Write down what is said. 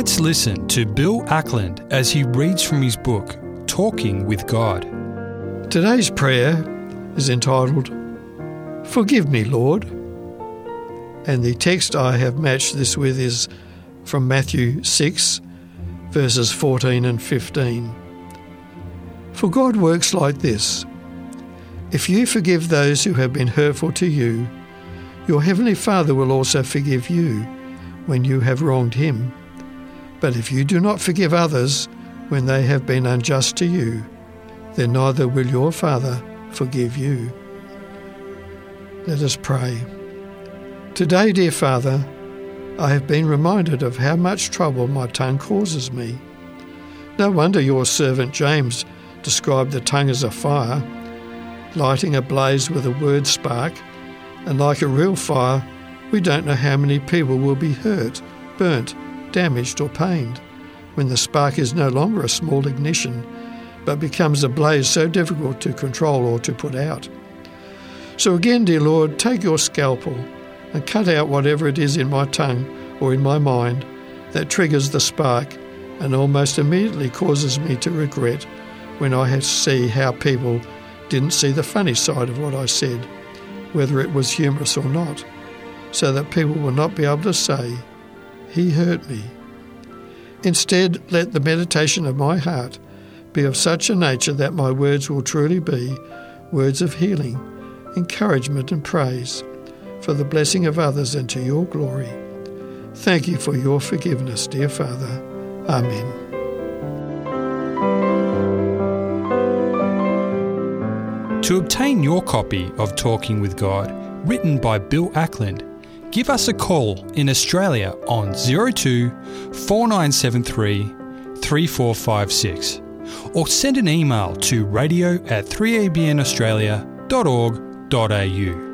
Let's listen to Bill Ackland as he reads from his book, Talking with God. Today's prayer is entitled, Forgive me, Lord. And the text I have matched this with is from Matthew 6, verses 14 and 15. For God works like this If you forgive those who have been hurtful to you, your heavenly Father will also forgive you when you have wronged him. But if you do not forgive others when they have been unjust to you, then neither will your Father forgive you. Let us pray. Today, dear Father, I have been reminded of how much trouble my tongue causes me. No wonder your servant James described the tongue as a fire, lighting a blaze with a word spark, and like a real fire, we don't know how many people will be hurt, burnt, damaged, or pained when the spark is no longer a small ignition, but becomes a blaze so difficult to control or to put out. So again, dear Lord, take your scalpel and cut out whatever it is in my tongue or in my mind that triggers the spark and almost immediately causes me to regret when I see how people didn't see the funny side of what I said, whether it was humorous or not, so that people will not be able to say, He hurt me. Instead, let the meditation of my heart be of such a nature that my words will truly be words of healing, encouragement, and praise for the blessing of others and to your glory. Thank you for your forgiveness, dear Father. Amen. To obtain your copy of Talking with God, written by Bill Ackland, give us a call in Australia on 02 4973 3456 or send an email to radio at 3abnaustralia.org.au.